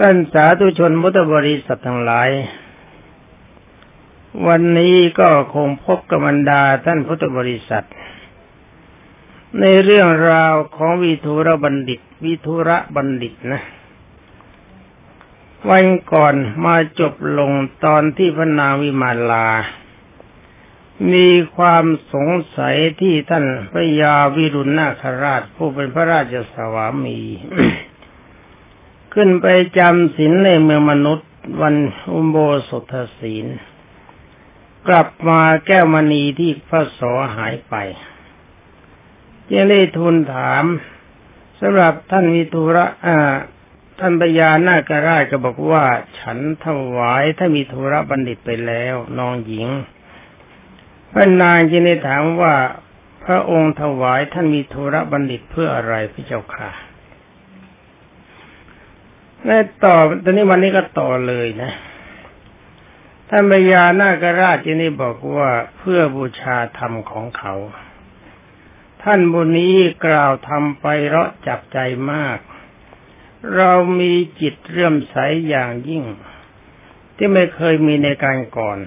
ท่านสาธุชนมุตบริษัททั้งหลาย วันนี้ก็คงพบกับบรรดาท่านพุทธบริษัท ในเรื่องราวของวิทุระบัณฑิต วิทุระบัณฑิตนะ วันก่อนมาจบลงตอนที่พระนางวิมาลา มีความสงสัยที่ท่านพระยาวิรุณนาคราชผู้เป็นพระราชสวามี ขึ้นไปจำศีลในเมืองมนุษย์วันอุโบสถศีล กลับมาแก้วมณีที่พระสอหายไปจึงได้ทูลถามสำหรับท่านวิทุระอ่าท่านปยานาคราชก็บอกว่า ฉันถวายถ้ามีธุระบัณฑิตไปแล้วน้องหญิงพระนางจึงได้ถามว่าพระองค์ถวายท่านมีธุระบัณฑิตเพื่ออะไรพระเจ้าค่ะ ในต่อตอนนี้วันนี้ก็ต่อเลยนะ ท่านพญานาคราชที่นี่บอกว่าเพื่อบูชาธรรมของเขา ท่านบุนี้กล่าวทำไปเราะจับใจมาก เรามีจิตเรื่มใสอย่างยิ่ง ที่ไม่เคยมีในการก่อน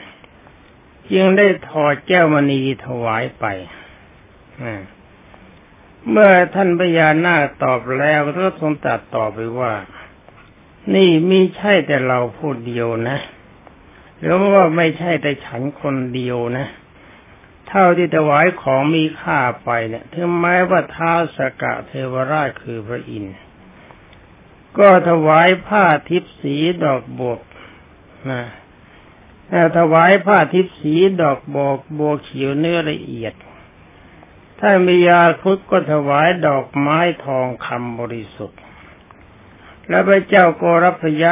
จึงได้ถอดแก้วมณีถวายไปเมื่อท่านพญานาคตอบแล้วก็ทรงตัดต่อไปว่า นี่มีใช่แต่เราพูดเดียวนะหรือว่าไม่ใช่แต่ฉันคนเดียวนะ เท่าที่ถวายของมีค่าไปเนี่ยถึงแม้ว่าท้าสกะเทวราชคือพระอินทร์ก็ถวายผ้าทิพสีดอกบวกนะถวายผ้าทิพสีดอกบอกบวเขียวเนื้อละเอียด ถ้ามียาคุดก็ถวายดอกไม้ทองคำบริสุทธิ์ และพระเจ้าโกรพยะ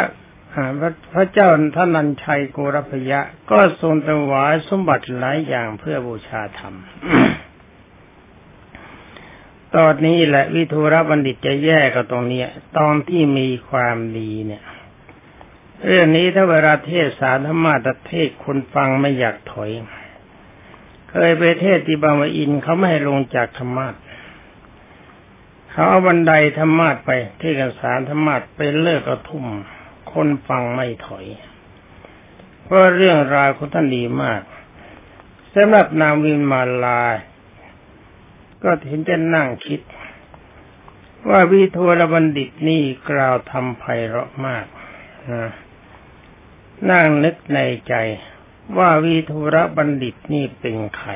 พระเจ้าท่านันชัยโกรพยะ ก็ทรงถวายสมบัติหลายอย่างเพื่อบูชาธรรม ตอนนี้แหละวิทูรบัณฑิตจะแย่กับตรงนี้ตอนที่มีความดีเนี่ย เรื่องนี้ถ้าเวลาเทศสารธรรมะเทศคนฟังไม่อยากถอย เคยไปเทศที่บางวอินเขาไม่ให้ลงจากธรรมะ เขาเอาบันไดธรรมาทไป ที่กันสารธรรมาทไปเลิกกระทุ่ม คนฟังไม่ถอย เพราะเรื่องราวของท่านดีมากสำหรับนางวินมาลา ก็เห็นจะนั่งคิด ว่าวิโทรบัณฑิตนี่กล่าวทำไพเราะมากนะนั่งนึกในใจว่าวิทูรบัณฑิตนี่เป็นใคร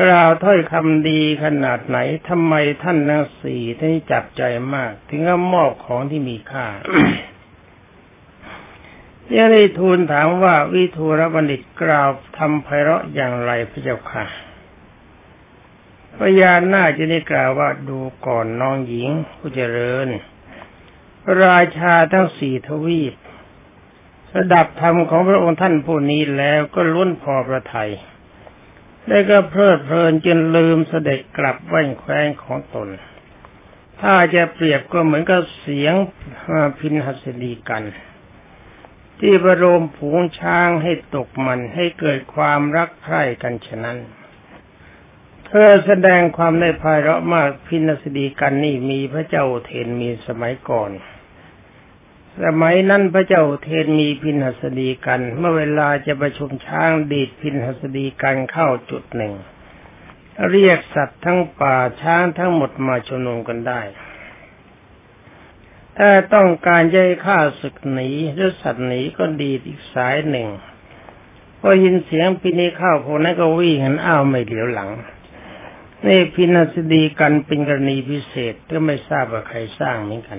กล่าวถ้อยคำดีขนาดไหนทำไมท่านทั้งสี่ที่จับใจมาก ถึงกับมอบของที่มีค่ายังได้ทูลถามว่าวิทูรบัณฑิตกล่าวทำไพเราะอย่างไรพระเจ้าค่ะพยานหน้าจะได้กล่าวว่าดูก่อนน้องหญิงผู้เจริญ ราชาทั้งสี่ทวีปสดับธรรมของพระองค์ท่านผู้นี้แล้วก็ล้วนพอประทัย ได้ก็เพลิดเพลินจนลืมเสด็จกลับแว่นแคว้นของตน ถ้าจะเปรียบก็เหมือนกับเสียงพินหัสดีกัน ที่ประโลมผูงช้างให้ตกมันให้เกิดความรักใคร่กันฉะนั้น เธอแสดงความในภายเราะมากพินสดีกันนี่มีพระเจ้าเทนมีสมัยก่อน สมัยนั้นพระเจ้าเทนมีพินหัสดีกัน เมื่อเวลาจะประชุมช้างดีดพินหัสดีกันเข้าจุดหนึ่ง เรียกสัตว์ทั้งป่าช้างทั้งหมดมาชุมนุมกันได้ ถ้าต้องการจะให้ข้าศึกหนีหรือสัตว์หนีก็ดีอีกสายหนึ่งพอยินเสียงพินีเข้าพวกนั้นก็วิ่งหันอ้าวไม่เหลียวหลังนี่พินัสดีกันเป็นกรณีพิเศษก็ไม่ทราบว่าใครสร้างเหมือนกัน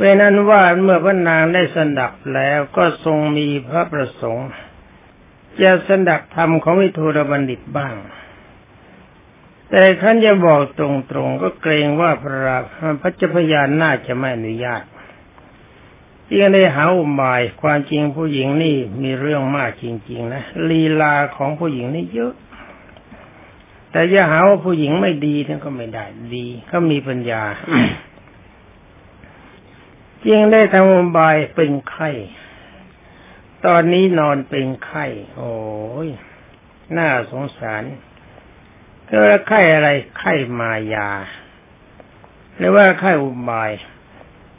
เพราะนั้นว่าเมื่อพระนางได้สดับแล้วก็ทรงมีพระประสงค์ จะสดับธรรมของวิทูรบัณฑิตบ้าง แต่ท่านจะบอกตรงๆก็เกรงว่าพระราพระเจ้าพยานน่าจะไม่อนุญาตยังได้หาอุบายความจริงผู้หญิงนี่มีเรื่องมากจริง ๆ นะลีลาของผู้หญิงนี่เยอะ แต่อย่าหาว่าผู้หญิงไม่ดีนั่นก็ไม่ได้ดีก็มีปัญญา จึงได้ทำอุบายเป็นไข้ตอนนี้นอนเป็นไข้ โอ้ยน่าสงสารก็ไข้อะไรไข้มายา หรือว่าไข้อุบาย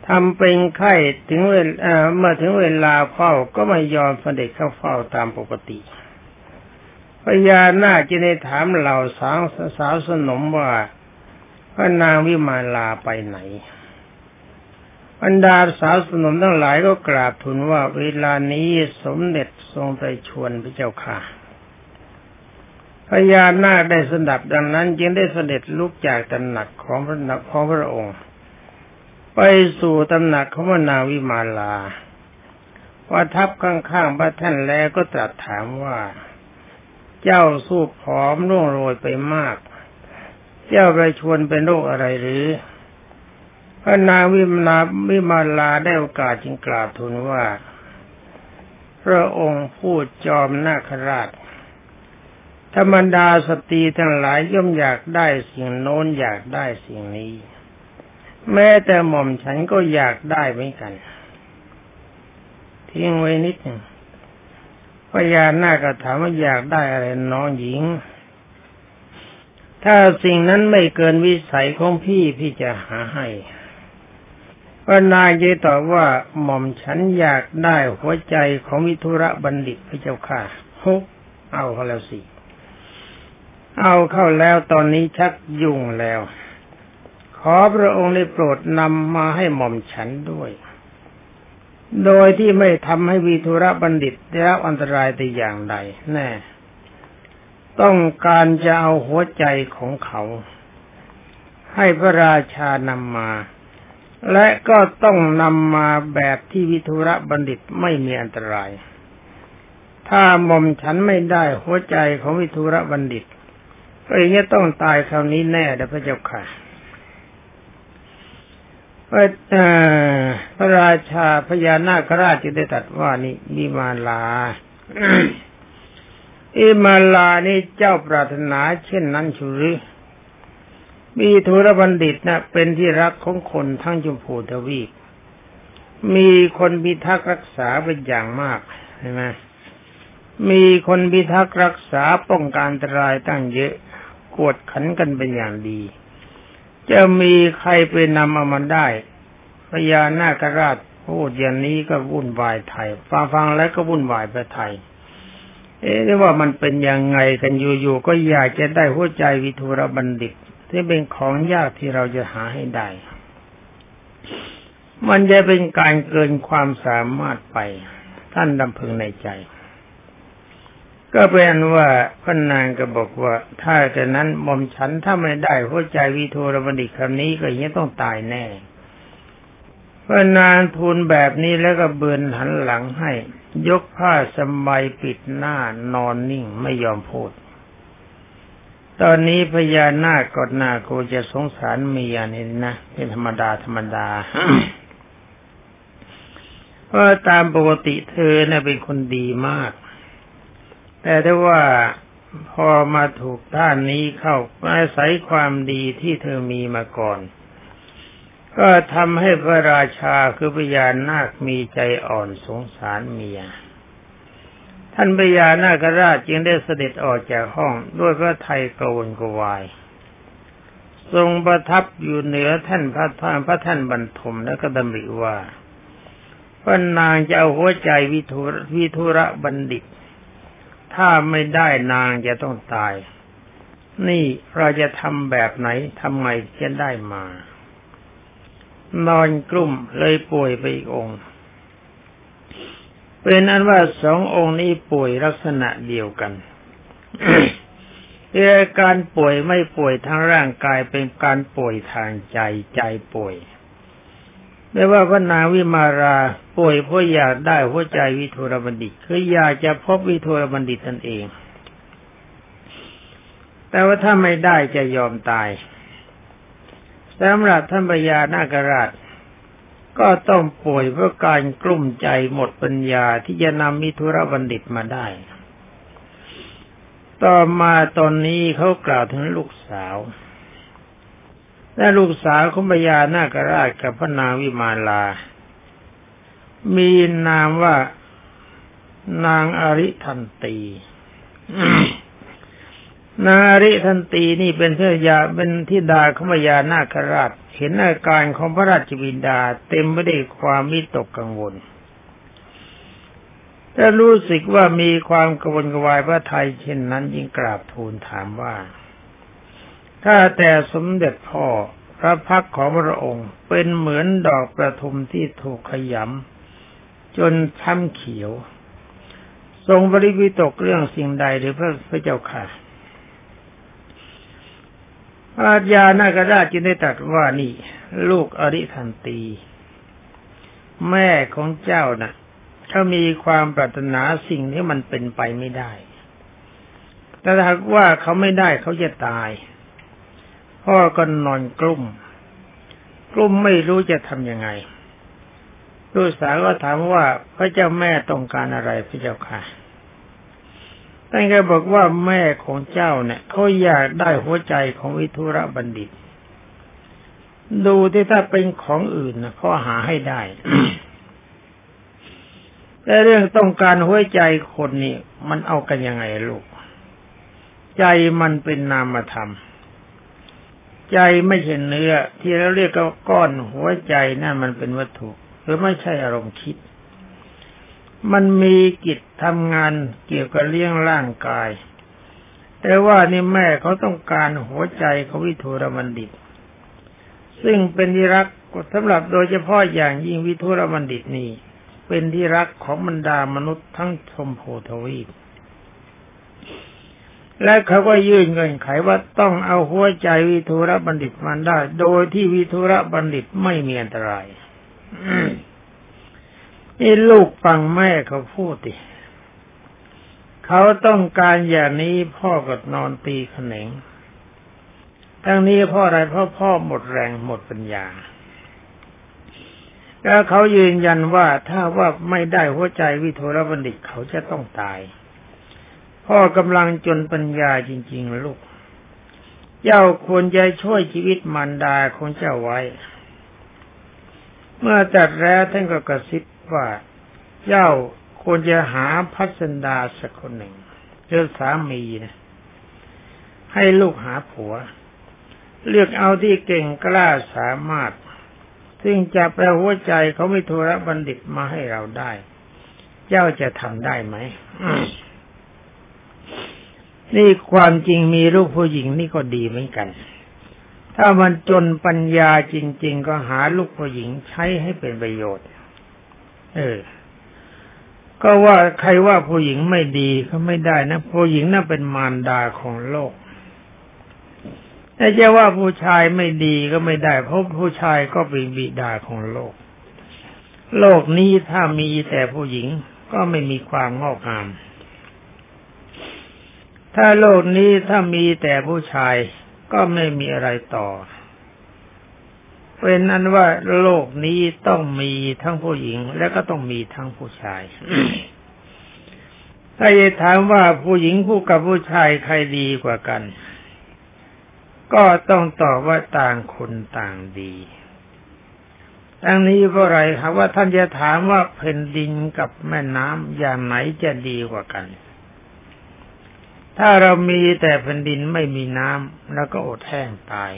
ทำเป็นไข้ถึงเวลาเมื่อถึงเวลาเฝ้าก็ไม่ยอมเสด็จเข้าเฝ้าตามปกติพญานาคจะได้ถามเหล่าสาวสาวสนมว่าพระนางวิมาลาไปไหน บรรดาสาวสนมทั้งหลายก็กราบทูลว่าเวลานี้สมเด็จทรงไปชวนพระเจ้าค่ะพญานาคได้สดับดังนั้น จึงได้เสด็จลุกจากตำหนักของพระนักของพระองค์ ไปสู่ตำหนักของนาวิมาลาว่าทับข้างๆพระท่านแล้วก็ตรัสถามว่า เจ้าสู้ผอมร่วงโรยไปมาก เจ้าไปชวนเป็นโรคอะไรหรือ พระนางวิมาลาวิมาลาได้โอกาสจึงกราบทูลว่า พระองค์พูดจอมนาคราช ธรรมดาสตรีทั้งหลายย่อมอยากได้สิ่งโน้นอยากได้สิ่งนี้ แม้แต่หม่อมฉันก็อยากได้เหมือนกันทิ้งไว้นิดหนึ่งพญานาคถามว่าอยากได้อะไรน้องหญิง ถ้าสิ่งนั้นไม่เกินวิสัยของพี่พี่จะหาให้ พระนายจะตอบว่าหม่อมฉันอยากได้หัวใจของวิทุระบัณฑิตพระเจ้าค่ะฮุเอาเขาแล้วสิ เอาเข้าแล้วตอนนี้ชักยุ่งแล้ว ขอพระองค์ได้โปรดนำมาให้หม่อมฉันด้วย โดยที่ไม่ทำให้วีทุระบัณฑิตได้รับอันตรายแต่อย่างใดแน่ ต้องการจะเอาหัวใจของเขา ให้พระราชานำมา และก็ต้องนำมาแบบที่วิทุระบัณฑิตไม่มีอันตราย ถ้าหม่อมฉันไม่ได้หัวใจของวิทุระบัณฑิต ก็อย่างนี้ต้องตายคราวนี้แน่นะพระเจ้าค่ะพระพระราชาพญานาคราชจึงได้ตัดว่านี่มีมาลาอิมาลานี่เจ้าปรารถนาเช่นนั้นชุหรือ มีธุรบัณฑิตนะเป็นที่รักของคนทั้งจุมพูทวีปมีคนพิทักษ์รักษาเป็นอย่างมากใช่ไหมมีคนพิทักษ์รักษาป้องกันอันตรายตั้งเยอะกวดขันกันเป็นอย่างดี จะมีใครไปนำเอามันได้พญานาคราชพูดอย่างนี้ก็วุ่นวายไทยฟังฟังแล้วก็วุ่นวายไปไทย เอ๊ะว่ามันเป็นยังไงกันอยู่ๆก็อยากจะได้หัวใจวิทุรบัณฑิต ที่เป็นของยากที่เราจะหาให้ได้ มันจะเป็นการเกินความสามารถไป ท่านดำพึงในใจ ก็เป็นว่าพระนางก็บอกว่า ถ้าแต่นั้นมอมฉันถ้าไม่ได้หัวใจวิโทรบัณฑิคำนี้ก็ยังต้องตายแน่พระนางทูลแบบนี้แล้วก็เบือนหันหลังให้ ยกผ้าสบายปิดหน้านอนนิ่งไม่ยอมพูด ตอนนี้พญานาคกดนาโกจะสงสารเมียนี่นะเป็นธรรมดาธรรมดาเพราะตามปกติเธอเนะ่ยเป็นคนดีมาก แต่ถ้าว่าพอมาถูกท่านนี้เข้าอาศัยความดีที่เธอมีมาก่อน ก็ทำให้พระราชาคือพญานาคมีใจอ่อนสงสารเมีย ท่านพญานาคราชจึงได้เสด็จออกจากห้องด้วยพระไทยกวนกวาย ทรงประทับอยู่เหนือท่านพระท่านพระท่านบรรทมแล้วก็ดำริว่าพระนางจะเอาหัวใจวิทุวิทุระบัณฑิต ถ้าไม่ได้นางจะต้องตาย นี่เราจะทำแบบไหนทำไงจะได้มา นอนกลุ่มเลยป่วยไปอีกองค์ เป็นอันว่าสององค์นี้ป่วยลักษณะเดียวกันเอการป่วยไม่ป่วยทางร่างกายเป็นการป่วยทางใจใจป่วยไม่ว่าพระนางวิมาราป่วยเพราะอยากได้หัวใจวิทุรบัณฑิต คืออยากจะพบวิทุรบัณฑิตนั่นเอง แต่ว่าถ้าไม่ได้จะยอมตายสำหรับท่านพญานาคราช ก็ต้องป่วยเพราะการกลุ้มใจหมดปัญญาที่จะนำมิทุรบัณฑิตมาได้ ต่อมาตอนนี้เขากล่าวถึงลูกสาวและลูกสาวของพญานาคราชกับพระนางวิมาลา มีนามว่านางอริทันตี นาริทันตีนี่เป็นเทยาเป็นทิดาขมยานาคราช เห็นอาการของพระราชบิดาเต็มไปด้วยความมิตกกังวลถ้ารู้สึกว่ามีความกระวนกวายพระไทยเช่นนั้นยิ่งกราบทูลถามว่า ถ้าแต่สมเด็จพ่อพระพักของพระองค์เป็นเหมือนดอกประทุมที่ถูกขยำจนช้ำเขียว ทรงบริวิตกเรื่องสิ่งใดหรือพระพระเจ้าค่ะ อาญานาคราชจึงได้ตรัสว่านี่ ลูกอริทันตี แม่ของเจ้านะ่ะเขามีความปรารถนาสิ่งที่มันเป็นไปไม่ได้ แต่ถ้าว่าเขาไม่ได้เขาจะตาย พ่อก็นอนกลุ้ม กลุ้มไม่รู้จะทำยังไงลูกสาวก็ถามว่าพระเจ้าแม่ต้องการอะไรพระเจ้าค่ะ ท่านก็บอกว่าแม่ของเจ้าเนี่ยเขาอยากได้หัวใจของวิทุระบัณฑิต ดูที่ถ้าเป็นของอื่นนะเขาหาให้ได้ แต่เรื่องต้องการหัวใจคนนี่มันเอากันยังไงลูก ใจมันเป็นนามธรรม ใจไม่ใช่เนื้อ ที่เราเรียกว่าก้อนหัวใจนั่นมันเป็นวัตถุ หรือไม่ใช่อารมณ์คิด มันมีกิจทำงานเกี่ยวกับเลี้ยงร่างกาย แต่ว่านี่แม่เขาต้องการหัวใจของวิทูรบัณฑิต ซึ่งเป็นที่รักสำหรับโดยเฉพาะอย่างยิ่งวิทูรบัณฑิตนี่เป็นที่รักของบรรดามนุษย์ทั้งชมโพทวีปและเขาก็ยื่นเงินไขว่าต้องเอาหัวใจวิทุระบัณฑิตมันได้ โดยที่วิทุระบัณฑิตไม่มีอันตราย นี่ลูกฟังแม่เขาพูดดิเขาต้องการอย่างนี้พ่อก็นอนตีขนงทั้งนี้พ่ออะไรพราะพ่อหมดแรงหมดปัญญา แล้วเขายืนยันว่าถ้าว่าไม่ได้หัวใจวิโทรบัณฑิตเขาจะต้องตาย พ่อกำลังจนปัญญาจริง ๆ ลูก เจ้าควรจะช่วยชีวิตมารดาของเจ้าไว้ เมื่อจัดแล้วท่านก็กระซิบ ว่าเจ้าควรจะหาพัสดาสักคนหนึ่งเลือสามีนะให้ลูกหาผัว เลือกเอาที่เก่งกล้าสามารถ ซึ่งจะแปลหัวใจเขาไม่ทุระบัณฑิตมาให้เราได้ เจ้าจะทำได้ไหมนี่ความจริงมีลูกผู้หญิงนี่ก็ดีเหมือนกัน ถ้ามันจนปัญญาจริง ๆ ก็หาลูกผู้หญิงใช้ให้เป็นประโยชน์ เออ ก็ว่าใครว่าผู้หญิงไม่ดีก็ไม่ได้นะผู้หญิงน่าเป็นมารดาของโลกแต่จะว่าผู้ชายไม่ดีก็ไม่ได้ เพราะผู้ชายก็เป็นบิดาของโลก โลกนี้ถ้ามีแต่ผู้หญิงก็ไม่มีความงอกงาม ถ้าโลกนี้ถ้ามีแต่ผู้ชายก็ไม่มีอะไรต่อ เป็นนั้นว่าโลกนี้ต้องมีทั้งผู้หญิงและก็ต้องมีทั้งผู้ชาย ถ้าจะถามว่าผู้หญิงผู้กับผู้ชายใครดีกว่ากัน ก็ต้องตอบว่าต่างคนต่างดีดังนี้เพราะอะไรครับว่าท่านจะถามว่าแผ่นดินกับแม่น้ำอย่างไหนจะดีกว่ากัน ถ้าเรามีแต่แผ่นดินไม่มีน้ำเราก็อดแห้งตาย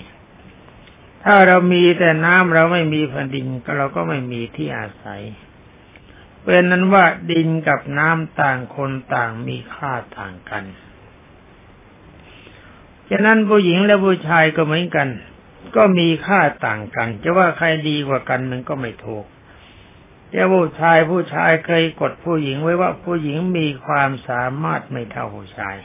ถ้าเรามีแต่น้ำเราไม่มีแผ่นดินเราก็ไม่มีที่อาศัย เป็นนั้นว่าดินกับน้ำต่างคนต่างมีค่าต่างกัน ฉะนั้นผู้หญิงและผู้ชายก็เหมือนกัน ก็มีค่าต่างกัน จะว่าใครดีกว่ากันมันก็ไม่ถูกจะผู้ชายผู้ชายเคยกดผู้หญิงไว้ว่าผู้หญิงมีความสามารถไม่เท่าผู้ชาย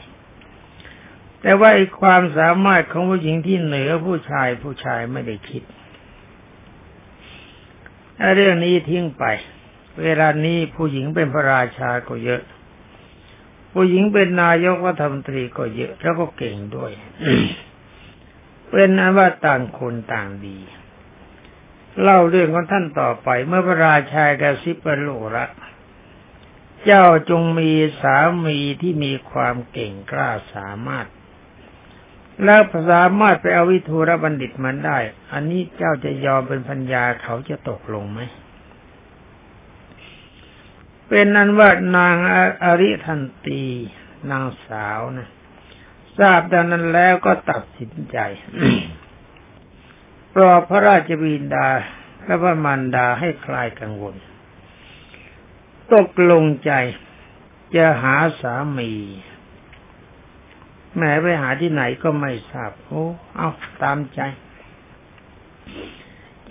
แต่ว่าไอ้ความสามารถของผู้หญิงที่เหนือผู้ชายผู้ชายไม่ได้คิดเรื่องนี้ทิ้งไป เวลานี้ผู้หญิงเป็นพระราชาก็เยอะ ผู้หญิงเป็นนายกรัฐมนตรีก็เยอะแล้วก็เก่งด้วยเป็นนั้นว่าต่างคนต่างดี เล่าเรื่องของท่านต่อไปเมื่อพระราชากระซิบประโลระเจ้าจงมีสามีที่มีความเก่งกล้าสามารถ แล้วสามารถไปเอาวิทูรบัณฑิตมันได้ อันนี้เจ้าจะยอมเป็นพัญญาเขาจะตกลงไหม เป็นนั้นว่านางอริทันตี นางสาวนะทราบดังนั้นแล้วก็ตัดสินใจปลอบพระราชบิดาและพระมารดาให้คลายกังวล ตกลงใจจะหาสามี แม้ไปหาที่ไหนก็ไม่ทราบโอ้เอาตามใจ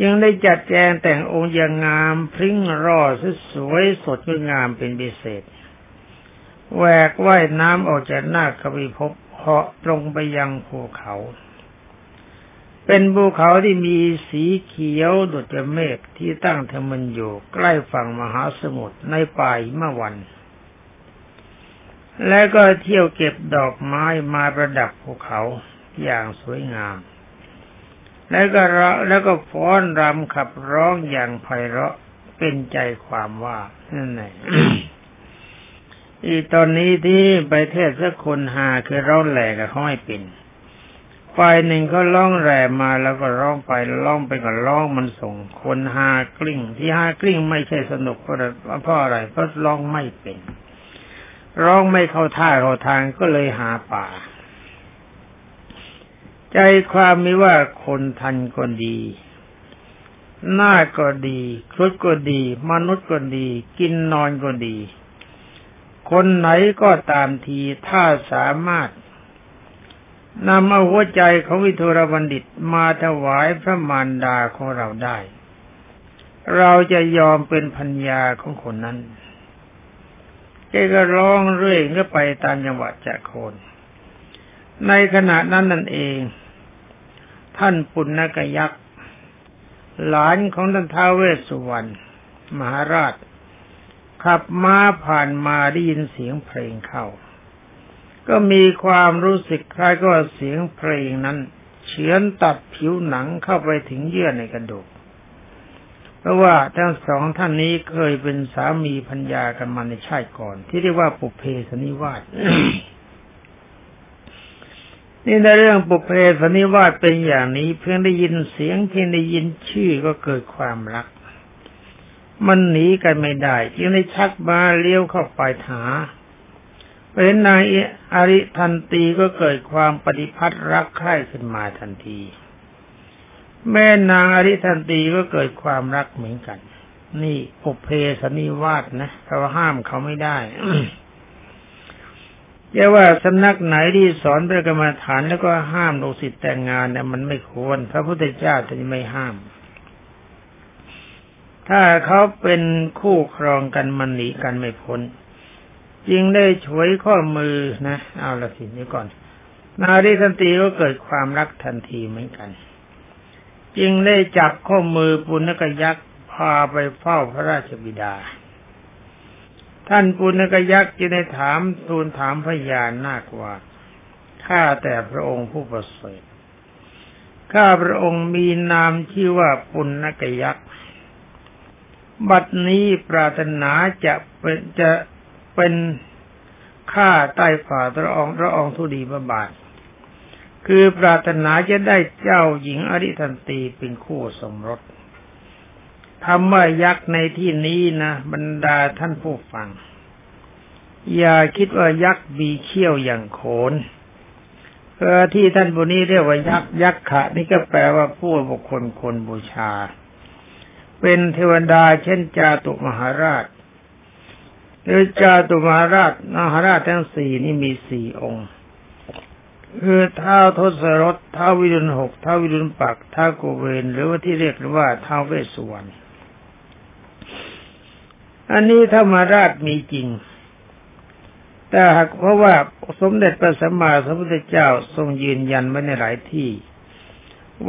ยังได้จัดแจงแต่งองค์อย่างงามพริ้งรอสวยสดงดงามเป็นพิเศษแหวกว่ายน้ำออกจากหน้ากวีภพเหาะตรงไปยังภูเขา เป็นภูเขาที่มีสีเขียวดุจเมฆที่ตั้งทมันอยู่ใกล้ฝั่งมหาสมุทรในป่าเมื่อวัน และก็เที่ยวเก็บดอกไม้มาประดับภูเขาอย่างสวยงาม แล้วก็แล้วก็ฟ้อนรำขับร้องอย่างไพเราะเป็นใจความว่านั่นแหละอีตอนนี้ที่ไปเทศสักคนหาคือร้องแหลกเขาไม่เป็นฝ่ายหนึ่งก็ร้องแหลมาแล้วก็ร้องไปร้องไปก็ร้องมันส่ง คนหากลิ้งที่หากลิ้งไม่ใช่สนุกเพราะเพราะอะไรเพราะร้องไม่เป็น ร้องไม่เข้าท่าเข้าทางก็เลยหาป่า ใจความมีว่าคนทันก็ดี หน้าก็ดีครุฑก็ดี มนุษย์ก็ดี กินนอนก็ดี คนไหนก็ตามทีถ้าสามารถนำเอาหัวใจของวิทุรบัณฑิตมาถวายพระมารดาของเราได้ เราจะยอมเป็นพัญญาของคนนั้น แกก็ร้องเรื่อยก็ไปตามจังหวัดจากโคน ในขณะนั้นนั่นเอง ท่านปุณณกยักษ์ หลานของท่านท้าวเวสสุวรรณมหาราช ขับม้าผ่านมาได้ยินเสียงเพลงเข้า ก็มีความรู้สึกคล้ายกับเสียงเพลงนั้น เฉือนตัดผิวหนังเข้าไปถึงเยื่อในกระดูก ราะว่าทั้งสองท่านนี้เคยเป็นสามีพัญญากันมาในชาติก่อน ที่เรียกว่าปุเพสนิวาสนี่ในเรื่องปุเพสนิวาสเป็นอย่างนี้ เพียงได้ยินเสียงเพียงได้ยินชื่อก็เกิดความรัก มันหนีกันไม่ได้จึงได้ชักมาเลี้ยวเข้าไปหาเป็นนายอริทันตีก็เกิดความปฏิพัทธ์รักใคร่ขึ้นมาทันที แม่นางอริทันตีก็เกิดความรักเหมือนกัน นี่ปุเพสนิวาสนะเราห้ามเขาไม่ได้เรียกว่าสำนักไหนที่สอนพระกรรมฐานแล้วก็ห้ามลูกศิษย์แต่งงานเนี่ยมันไม่ควร พระพุทธเจ้าจะไม่ห้าม ถ้าเขาเป็นคู่ครองกันมันหนีกันไม่พ้นจึงได้ช่วยข้อมือนะ เอาละสินี้ก่อน นาริสันตีก็เกิดความรักทันทีเหมือนกัน จึงได้จับข้อมือปุณกยักษ์พาไปเฝ้าพระราชบิดา ท่านปุณกยักษ์จึงได้ถามทูลถามพยานนาคว่าข้าแต่พระองค์ผู้ประเสริฐข้าพระองค์มีนามชื่อว่าปุณกยักษ์บัดนี้ปรารถนาจะเป็นจะเป็นข้าใต้ฝ่าพระองค์พระองค์ทุดีพระบาท คือปรารถนาจะได้เจ้าหญิงอริทันตีเป็นคู่สมรสคำว่ายักษ์ในที่นี้นะบรรดาท่านผู้ฟัง อย่าคิดว่ายักษ์มีเขี้ยวอย่างโขนเออที่ท่านบุนี้เรียกว่ายักษ์ยักษ์ขะ นี่ก็แปลว่าผู้บุคคลคนบูชา เป็นเทวดาเช่นจาตุมหาราชหรือจาตุมหาราชมหาราชทั้งสี่นี่มีสี่องค์ คือเท้าทศรถท้าวิรุณหกเท้าวิรุณปักเท้าโกเวนหรือว่าที่เรียกว่าเท้าเวสุวรรณอันนี้ธรรมราชมีจริง แต่หากเพราะว่าสมเด็จพระสัมมาสัมพุทธเจ้าทรงยืนยันไว้ในหลายที่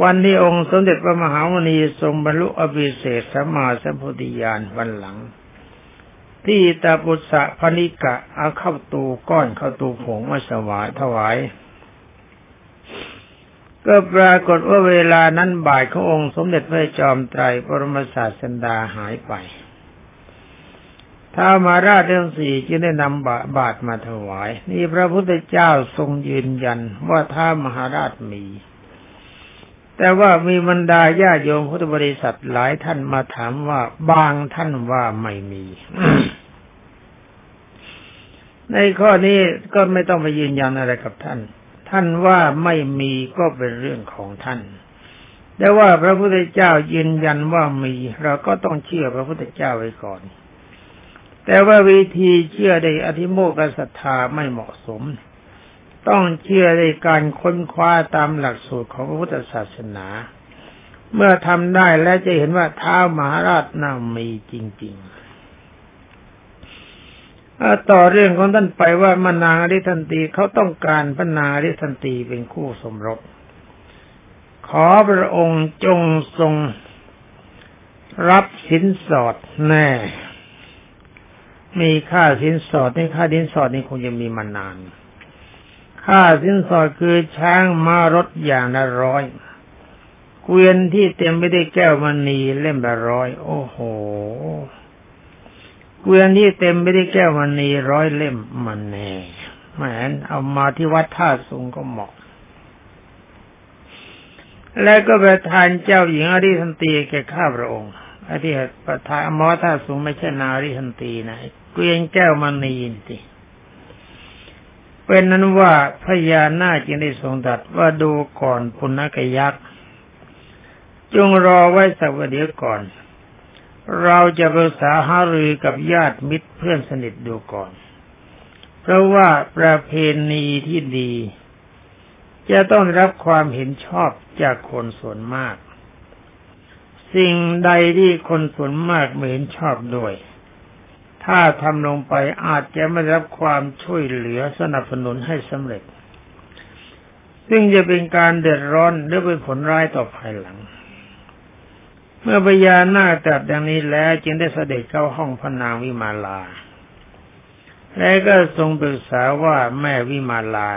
วันที่องค์สมเด็จพระมหาวณีทรงบรรลุอภิเศษสัมมาสัมพุทธญาณวันหลัง ที่ตาปุษะพนิกะเอาเข้าตูก้อนเข้าตูผงมาสวายถวาย ก็ปรากฏว่าเวลานั้นบ่ายขององค์ สมเด็จพระจอมไตรปรมศาสดาหายไปท้ามาราชทั้งสี่จึงได้นำบาบาทมาถวาย นี่พระพุทธเจ้าทรงยืนยันว่าท้ามหาราชมี แต่ว่ามีบรรดาญาโยมพุทธบริษัทหลายท่านมาถามว่าบางท่านว่าไม่มี ในข้อนี้ก็ไม่ต้องไปยืนยันอะไรกับท่าน ท่านว่าไม่มีก็เป็นเรื่องของท่านแต่ว่าพระพุทธเจ้ายืนยันว่ามีเราก็ต้องเชื่อพระพุทธเจ้าไว้ก่อน แต่ว่าวิธีเชื่อในอธิโมกขศรัทธาไม่เหมาะสม ต้องเชื่อในการค้นคว้าตามหลักสูตรของพระพุทธศาสนา เมื่อทำได้แล้วจะเห็นว่าท้าวมหาราชน่ามีจริง ๆ ต่อเรื่องของท่านไปว่ามนางอริทันตีเขาต้องการพระนางอริทันตีเป็นคู่สมรสขอพระองค์จงทรงรับสินสอดแน่ มีค่าสินสอดนี่ค่าสินสอดนี่คงจะมีมานาน ค่าสินสอดคือช้างมารถอย่างละร้อยเกวียนที่เต็มไปด้วยแก้วมณีเล่มละร้อย โอ้โห เกวียนที่เต็มไปด้วยแก้วมณีร้อยเล่มมันแน่แหมเอามาที่วัดท่าสุงก็เหมาะ แล้วก็ประธานเจ้าหญิงอริทันตีแก่ข้าพระองค์อ้ที่ประธานมอท่าสุงไม่ใช่นาอริทันตีนะเกวียนแก้วมณีนี่เป็นนั้นว่าพญานาคจึงได้ทรงตัดว่าดูก่อนปุณกยักษ์จงรอไว้สักวันเดียวก่อน เราจะปรึกษาหารือกับญาติมิตรเพื่อนสนิทดูก่อน เพราะว่าประเพณีที่ดี จะต้องรับความเห็นชอบจากคนส่วนมาก สิ่งใดที่คนส่วนมากไม่เห็นชอบด้วย ถ้าทำลงไปอาจจะไม่รับความช่วยเหลือสนับสนุนให้สำเร็จ ซึ่งจะเป็นการเดือดร้อนหรือเป็นผลร้ายต่อภายหลัง เมื่อพญานาคตรัสดังนี้แล้วจึงได้เสด็จเข้าห้องพระนางวิมาลา และก็ทรงปรึกษาว่าแม่วิมาลา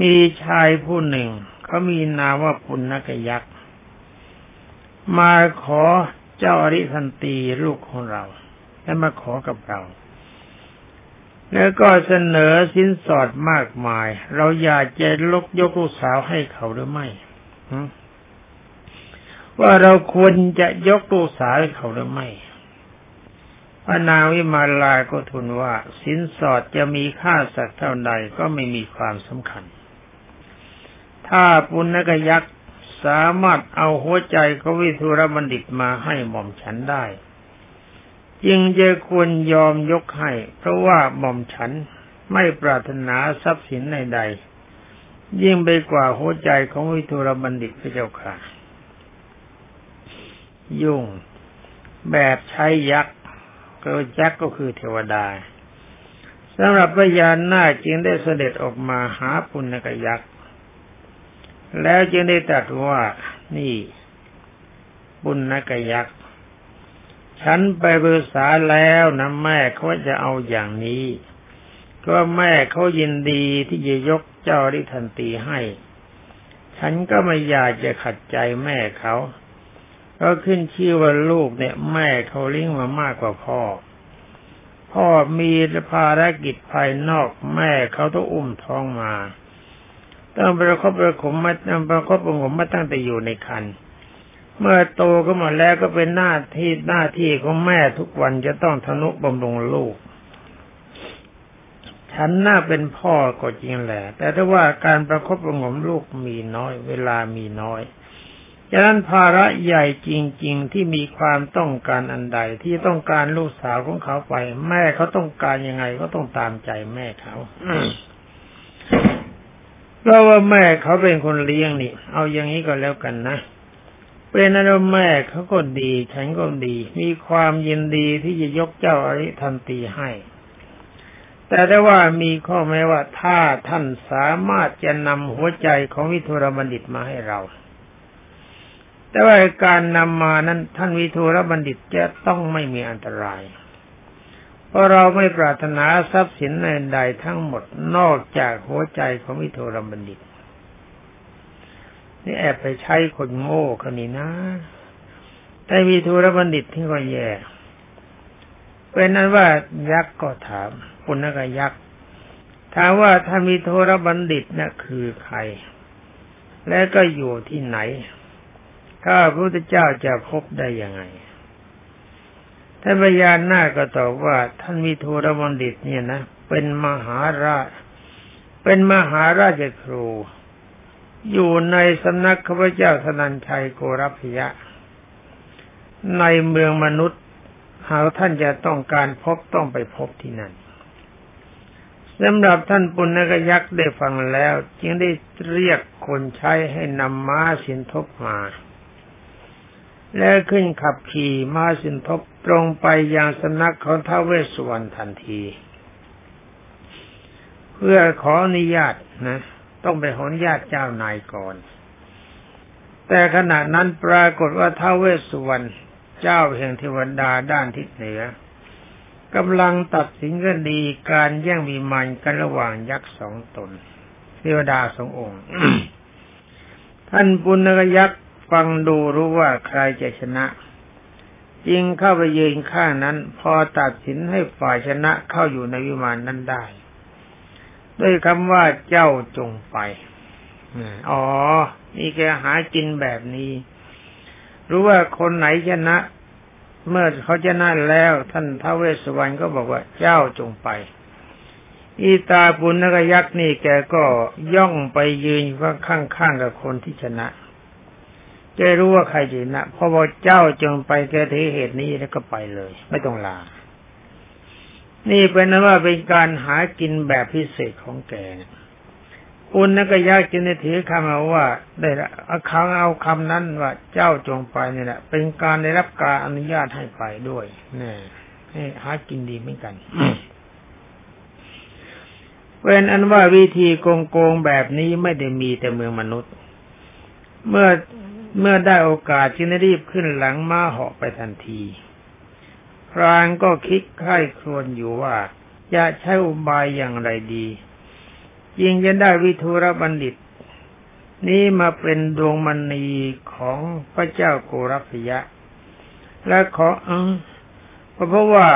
มีชายผู้หนึ่ง เขามีนามว่าปุณณกยักษ์ มาขอเจ้าอริสันตีลูกของเรา และมาขอกับเรา แล้วก็เสนอสินสอดมากมาย เราอยากจะลกยกลูกสาวให้เขาหรือไม่ ว่าเราควรจะยกลูกสาวให้เขาหรือไม่พระนางวิมาลาก็ทูลว่า สินสอดจะมีค่าสักเท่าใดก็ไม่มีความสำคัญ ถ้าปุณกยักษ์สามารถเอาหัวใจของวิทุรบัณฑิตมาให้หม่อมฉันได้ จึงจะควรยอมยกให้ เพราะว่าหม่อมฉันไม่ปรารถนาทรัพย์สินใดๆยิ่งไปกว่าหัวใจของวิทุรบัณฑิตพระเจ้าค่ะ ยุ่ง แบบใช้ยักษ์ก็ยักษ์ก็คือเทวดาสำหรับพญานาจึงได้เสด็จออกมาหาปุณกยักษ์แล้วจึงได้ตรัสว่านี่ปุณกยักษ์ฉันไปปรึกษาแล้วนะแม่เขาจะเอาอย่างนี้ ก็แม่เขายินดีที่จะยกเจ้าริทันตีให้ ฉันก็ไม่อยากจะขัดใจแม่เขา ก็ขึ้นชื่อว่าลูกเนี่ย แม่เขาเลี้ยงมามากกว่าพ่อ พ่อมีภารกิจภายนอก แม่เขาต้องอุ้มท้องมาต้องประคบประคมมาต้องประคบประงมมาตั้งแต่อยู่ในคันเมื่อโตก็มาแล้วก็เป็นหน้าที่หน้าที่ของแม่ทุกวันจะต้องทนุบำรุงลูก ฉันน่าเป็นพ่อก็จริงแหละ แต่ถ้าว่าการประคบประงมลูกมีน้อย เวลามีน้อย ฉะนั้นภาระใหญ่จริง ๆ ที่มีความต้องการอันใดที่ต้องการลูกสาวของเขาไป แม่เขาต้องการยังไงก็ต้องตามใจแม่เขาเพราะว่าแม่เขาเป็นคนเลี้ยงนี่ เอาอย่างนี้ก็แล้วกันนะเป็นนั้นแม่เขาก็ดี ฉันก็ดี มีความยินดีที่จะยกเจ้าอริทันตีให้ แต่ได้ว่ามีข้อแม้ว่าถ้าท่านสามารถจะนำหัวใจของวิทุรบัณฑิตมาให้เรา แต่ว่าการนำมานั้นท่านวิทูรบัณฑิตจะต้องไม่มีอันตราย เพราะเราไม่ปรารถนาทรัพย์สินใดทั้งหมดนอกจากหัวใจของวิทูรบัณฑิต นี่แอบไปใช้คนโง่คนนี้นะ แต่วิทูรบัณฑิตที่ก็แย่เป็นนั้นว่ายักษ์ก็ถามปุณกยักษ์ถามว่าท่านวิทูรบัณฑิตนะ่ะคือใคร และก็อยู่ที่ไหน ถ้าพระพุทธเจ้าจะพบได้ยังไงท่านพญานาคก็ตอบว่า ท่านมีทูรบัณฑิตเนี่ยนะ เป็นมหาราช เป็นมหาราชครู อยู่ในสำนักข้าพเจ้าสนันชัยโกรพยะ ในเมืองมนุษย์หากท่านจะต้องการพบต้องไปพบที่นั่นสำหรับท่านปุณกยักษ์ได้ฟังแล้ว จึงได้เรียกคนใช้ให้นำม้าสินทบมา และขึ้นขับขี่มาสินทบตรงไปยังสำนักของท้าวเวสสุวรรณทันที เพื่อขออนุญาตนะ ต้องไปขออนุญาตเจ้านายก่อน แต่ขณะนั้นปรากฏว่าท้าวเวสสุวรรณเจ้าแห่งเทวดาด้านทิศเหนือกำลังตัดสินคดีการแย่งมีมันกันระหว่างยักษ์สองตน เทวดาสององค์ ท่านปุณณยักษ์ ฟังดูรู้ว่าใครจะชนะจึงเข้าไปยืนข้างนั้น พอตัดสินให้ฝ่ายชนะเข้าอยู่ในวิมานนั้นได้ ด้วยคำว่าเจ้าจงไปอ๋อนี่แกหากินแบบนี้ รู้ว่าคนไหนชนะ เมื่อเขาจะนั่นแล้ว ท่านท้าวเวสสวรรณก็บอกว่าเจ้าจงไป อีตาปุณกยักษ์นี่แกก็ย่องไปยืนข้างๆกับคนที่ชนะ จะรู้ว่าใครชนะพอบอกเจ้าจงไปแกถือเหตุนี้แล้วก็ไปเลย ไม่ต้องลา นี่เป็นนว่าเป็นการหากินแบบพิเศษของแกเนี่ยคุณนักยากจึงได้ถือคำเอาว่า ได้เอาคำเอาคำนั้นว่าเจ้าจงไปนี่แหละเป็นการได้รับการอนุญาตให้ไปด้วยนี่ให้หากินดีเหมือนกันเป็นอันว่าวิธีโกงโกงแบบนี้ไม่ได้มีแต่เมืองมนุษย์ เมื่อ เมื่อได้โอกาสจึงได้รีบขึ้นหลังม้าเหาะไปทันทีพรางก็คิดใคร่ครวญอยู่ว่า จะใช้อุบายอย่างไรดียิ่งจะได้วิทูรบัณฑิต นี้มาเป็นดวงมณีของพระเจ้าโกรพยะ และขอเออเพราะว่า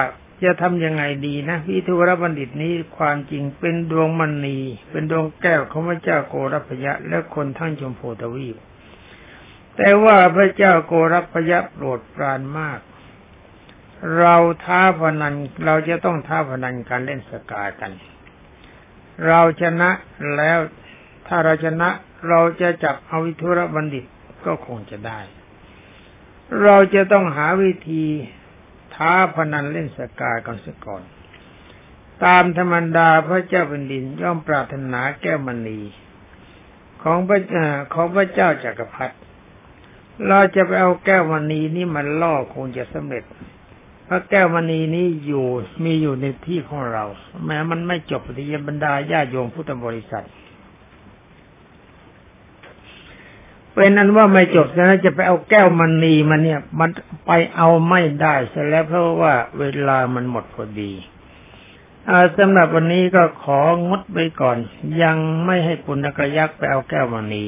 จะทำยังไงดีนะวิทูรบัณฑิตนี้ความจริงเป็นดวงมณี เป็นดวงแก้วของพระเจ้าโกรพยะ และคนทั้งชมพูทวีป แต่ว่าพระเจ้าโกรพยะโปรดปรานมาก เราท้าพนันเราจะต้องท้าพนันการเล่นสกากัน เราชนะแล้วถ้าเราชนะเราจะจับเอาวิทุรบัณฑิตก็คงจะได้ เราจะต้องหาวิธีท้าพนันเล่นสกากันสักก่อน ตามธรรมดาพระเจ้าเป็นดินย่อมปรารถนาแก้วมณีของพระของพระเจ้าจากักรพรรดิ เราจะไปเอาแก้วมณีนี่มันล่อคงจะสำเร็จพราะแก้วมณีนี้อยู่มีอยู่ในที่ของเรา แม้มันไม่จบปฏิยบรรดาญาโยมพุทธบริษัทเป็นนั้นว่าไม่จบนะจะไปเอาแก้วมณีมาเนี่ย มันไปเอาไม่ได้เสียแล้วเพราะว่าเวลามันหมดพอดีสำหรับวันนี้ก็ของดไปก่อน ยังไม่ให้ปุณกยักษ์ไปเอาแก้วมณี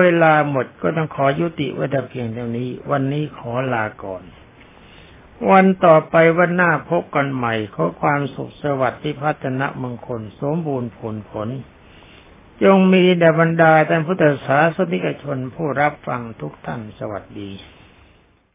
เวลาหมดก็ต้องขอยุติไว้แต่เพียงเท่านี้ วันนี้ขอลาก่อน วันต่อไปวันหน้าพบกันใหม่ ขอความสุขสวัสดิ์ที่พัฒนมงคล สมบูรณ์ผลผล จงมีแด่บรรดาท่านพุทธศาสนิกชนผู้รับฟังทุกท่านสวัสดี